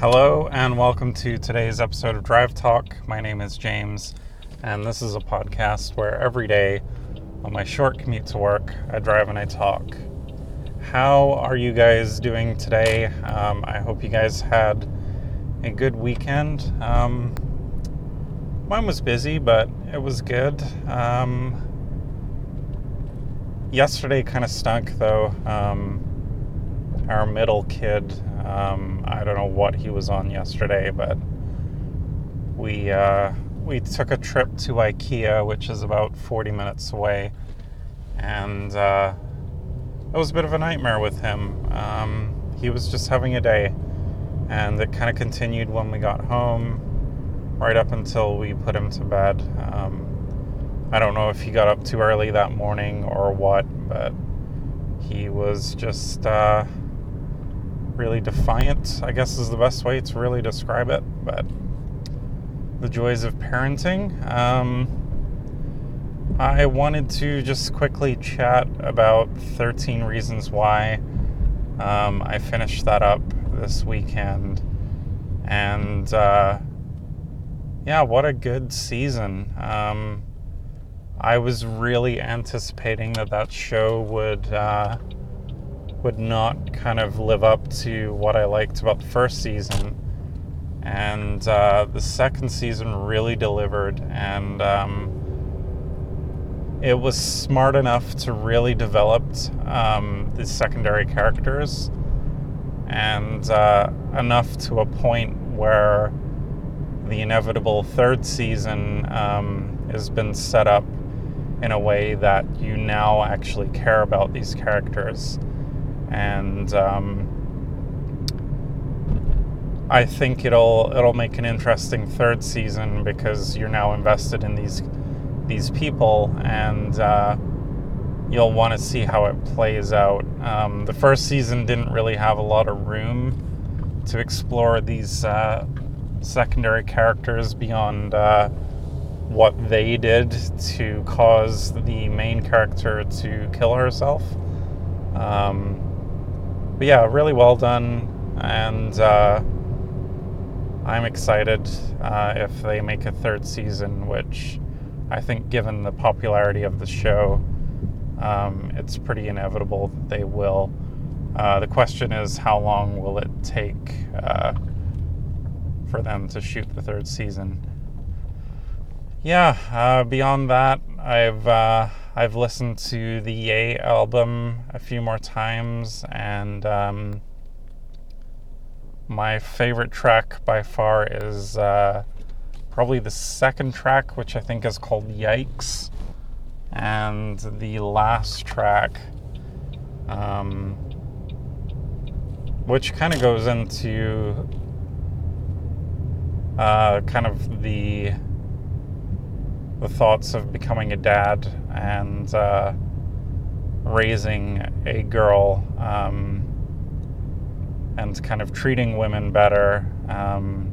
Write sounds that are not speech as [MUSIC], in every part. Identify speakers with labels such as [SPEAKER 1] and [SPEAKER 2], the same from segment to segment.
[SPEAKER 1] Hello, and welcome to today's episode of Drive Talk. My name is James, and this is a podcast where every day on my short commute to work, I drive and I talk. How are you guys doing today? Um, I hope you guys had a good weekend. Um, mine was busy, but it was good. Um, yesterday kind of stunk, though. Um, our middle kid um, I don't know what he was on yesterday, but we uh, we took a trip to IKEA, which is about 40 minutes away, and uh, it was a bit of a nightmare with him. Um, he was just having a day, and it kind of continued when we got home, right up until we put him to bed. Um, I don't know if he got up too early that morning or what, but he was just. Uh, really defiant, I guess is the best way to really describe it. But the joys of parenting. Um, I wanted to just quickly chat about 13 reasons why um, I finished that up this weekend. And uh, yeah, what a good season. Um, I was really anticipating that that show would. Uh, would not kind of live up to what I liked about the first season. And uh, the second season really delivered, and um, it was smart enough to really develop um, the secondary characters, and uh, enough to a point where the inevitable third season um, has been set up in a way that you now actually care about these characters and um, I think it'll it'll make an interesting third season because you're now invested in these these people and uh, you'll want to see how it plays out. Um, the first season didn't really have a lot of room to explore these uh, secondary characters beyond uh, what they did to cause the main character to kill herself. Um, but yeah, really well done, and uh, I'm excited uh, if they make a third season, which I think, given the popularity of the show, um, it's pretty inevitable that they will. Uh, the question is, how long will it take uh, for them to shoot the third season? Yeah, uh, beyond that, I've uh, I've listened to the Ye album a few more times, and um, my favorite track by far is uh, probably the second track, which I think is called Yikes, and the last track, um, which kind of goes into uh, kind of the the thoughts of becoming a dad and uh, raising a girl um, and kind of treating women better um,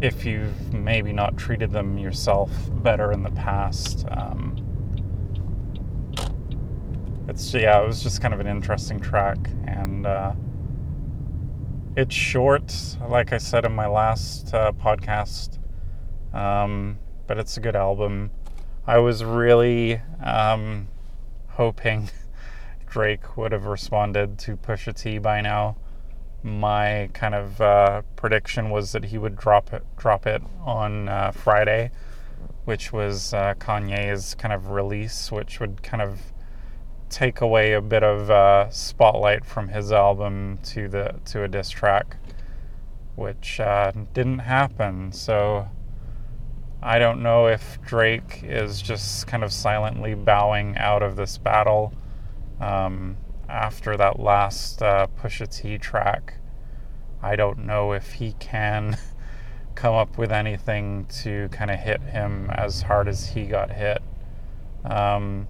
[SPEAKER 1] if you've maybe not treated them yourself better in the past. Um, it's yeah, it was just kind of an interesting track, and uh, it's short, like I said in my last uh, podcast. Um, but it's a good album. I was really um, hoping [LAUGHS] Drake would have responded to Pusha T by now. My kind of uh, prediction was that he would drop it, drop it on uh, Friday, which was uh, Kanye's kind of release, which would kind of take away a bit of uh, spotlight from his album to the to a diss track, which uh, didn't happen. So I don't know if Drake is just kind of silently bowing out of this battle um, after that last uh, Pusha T track. I don't know if he can [LAUGHS] come up with anything to kind of hit him as hard as he got hit. Um,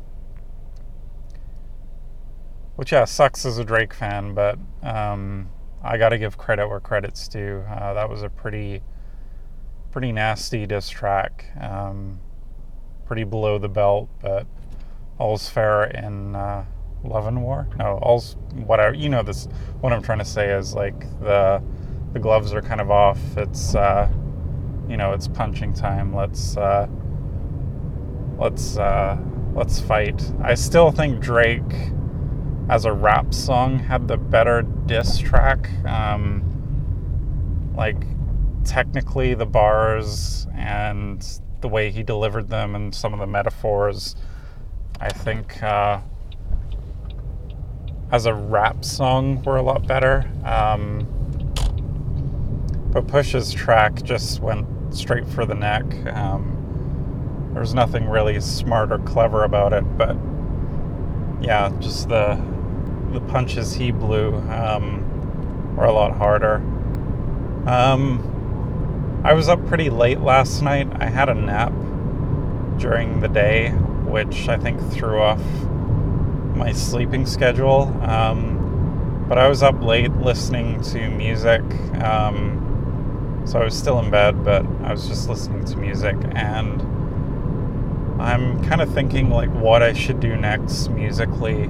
[SPEAKER 1] which, yeah, sucks as a Drake fan, but um, I got to give credit where credit's due. Uh, that was a pretty pretty nasty diss track. Um, pretty below the belt, but all's fair in uh, love and war. No, all's whatever. You know this. What I'm trying to say is like the the gloves are kind of off. It's uh, you know it's punching time. Let's uh, let's uh, let's fight. I still think Drake, as a rap song, had the better diss track. Um, like technically, the bars and the way he delivered them and some of the metaphors, I think. Uh, as a rap song were a lot better. Um, but Push's track just went straight for the neck. Um, nothing really smart or clever about it, but yeah, just the the punches he blew um, were a lot harder. Um, I was up pretty late last night. I had a nap during the day, which I think threw off my sleeping schedule. Um, but I was up late listening to music. Um, so I was still in bed, but I was just listening to music. And I'm kind of thinking like what I should do next musically.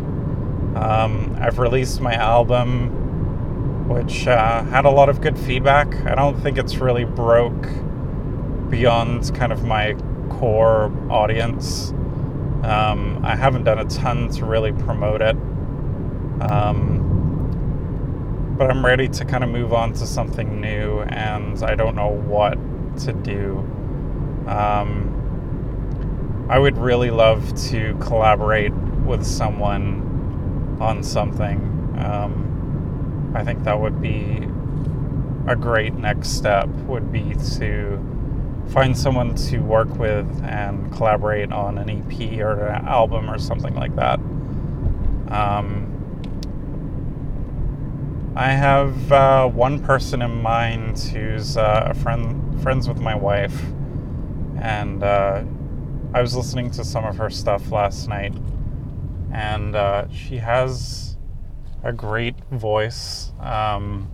[SPEAKER 1] Um, I've released my album, which uh, had a lot of good feedback. I don't think it's really broke beyond kind of my core audience. Um, I haven't done a ton to really promote it. Um, but I'm ready to kind of move on to something new, and I don't know what to do. Um, I would really love to collaborate with someone on something. Um, I think that would be a great next step. Would be to find someone to work with and collaborate on an EP or an album or something like that. Um, I have uh, one person in mind who's uh, a friend, friends with my wife, and uh, I was listening to some of her stuff last night, and uh, she has a great voice, um,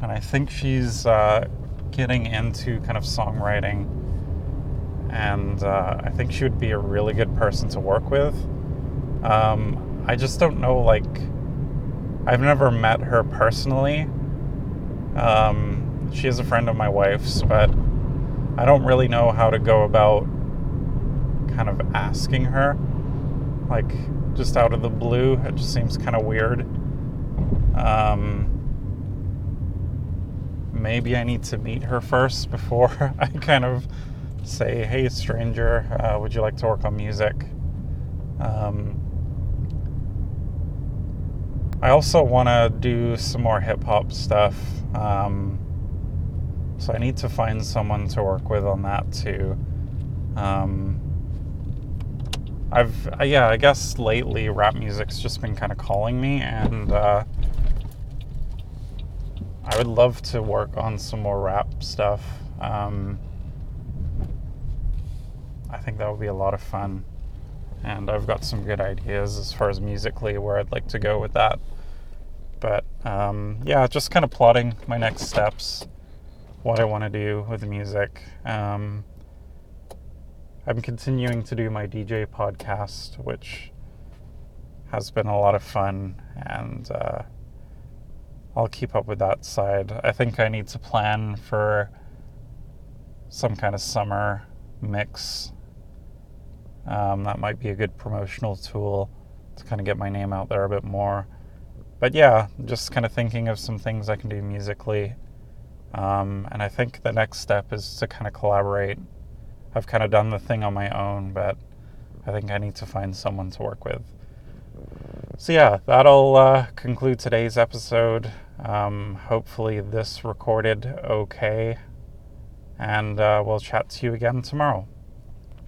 [SPEAKER 1] and I think she's uh, getting into kind of songwriting, and uh, I think she would be a really good person to work with. Um, I just don't know, like, I've never met her personally. Um, she is a friend of my wife's, but I don't really know how to go about kind of asking her. Like, just out of the blue, it just seems kind of weird. Um, maybe I need to meet her first before [LAUGHS] I kind of say, hey, stranger, uh, would you like to work on music? Um, I also want to do some more hip hop stuff. Um, so I need to find someone to work with on that too. Um, I've, uh, yeah, I guess lately rap music's just been kind of calling me, and uh, I would love to work on some more rap stuff. Um, I think that would be a lot of fun. And I've got some good ideas as far as musically where I'd like to go with that. But um, yeah, just kind of plotting my next steps, what I want to do with music. Um, I'm continuing to do my DJ podcast, which has been a lot of fun and uh, I'll keep up with that side. I think I need to plan for some kind of summer mix. Um, that might be a good promotional tool to kind of get my name out there a bit more. But yeah, just kind of thinking of some things I can do musically. Um, and I think the next step is to kind of collaborate. I've kind of done the thing on my own, but I think I need to find someone to work with. So, yeah, that'll uh, conclude today's episode. Um, hopefully, this recorded okay. And uh, we'll chat to you again tomorrow.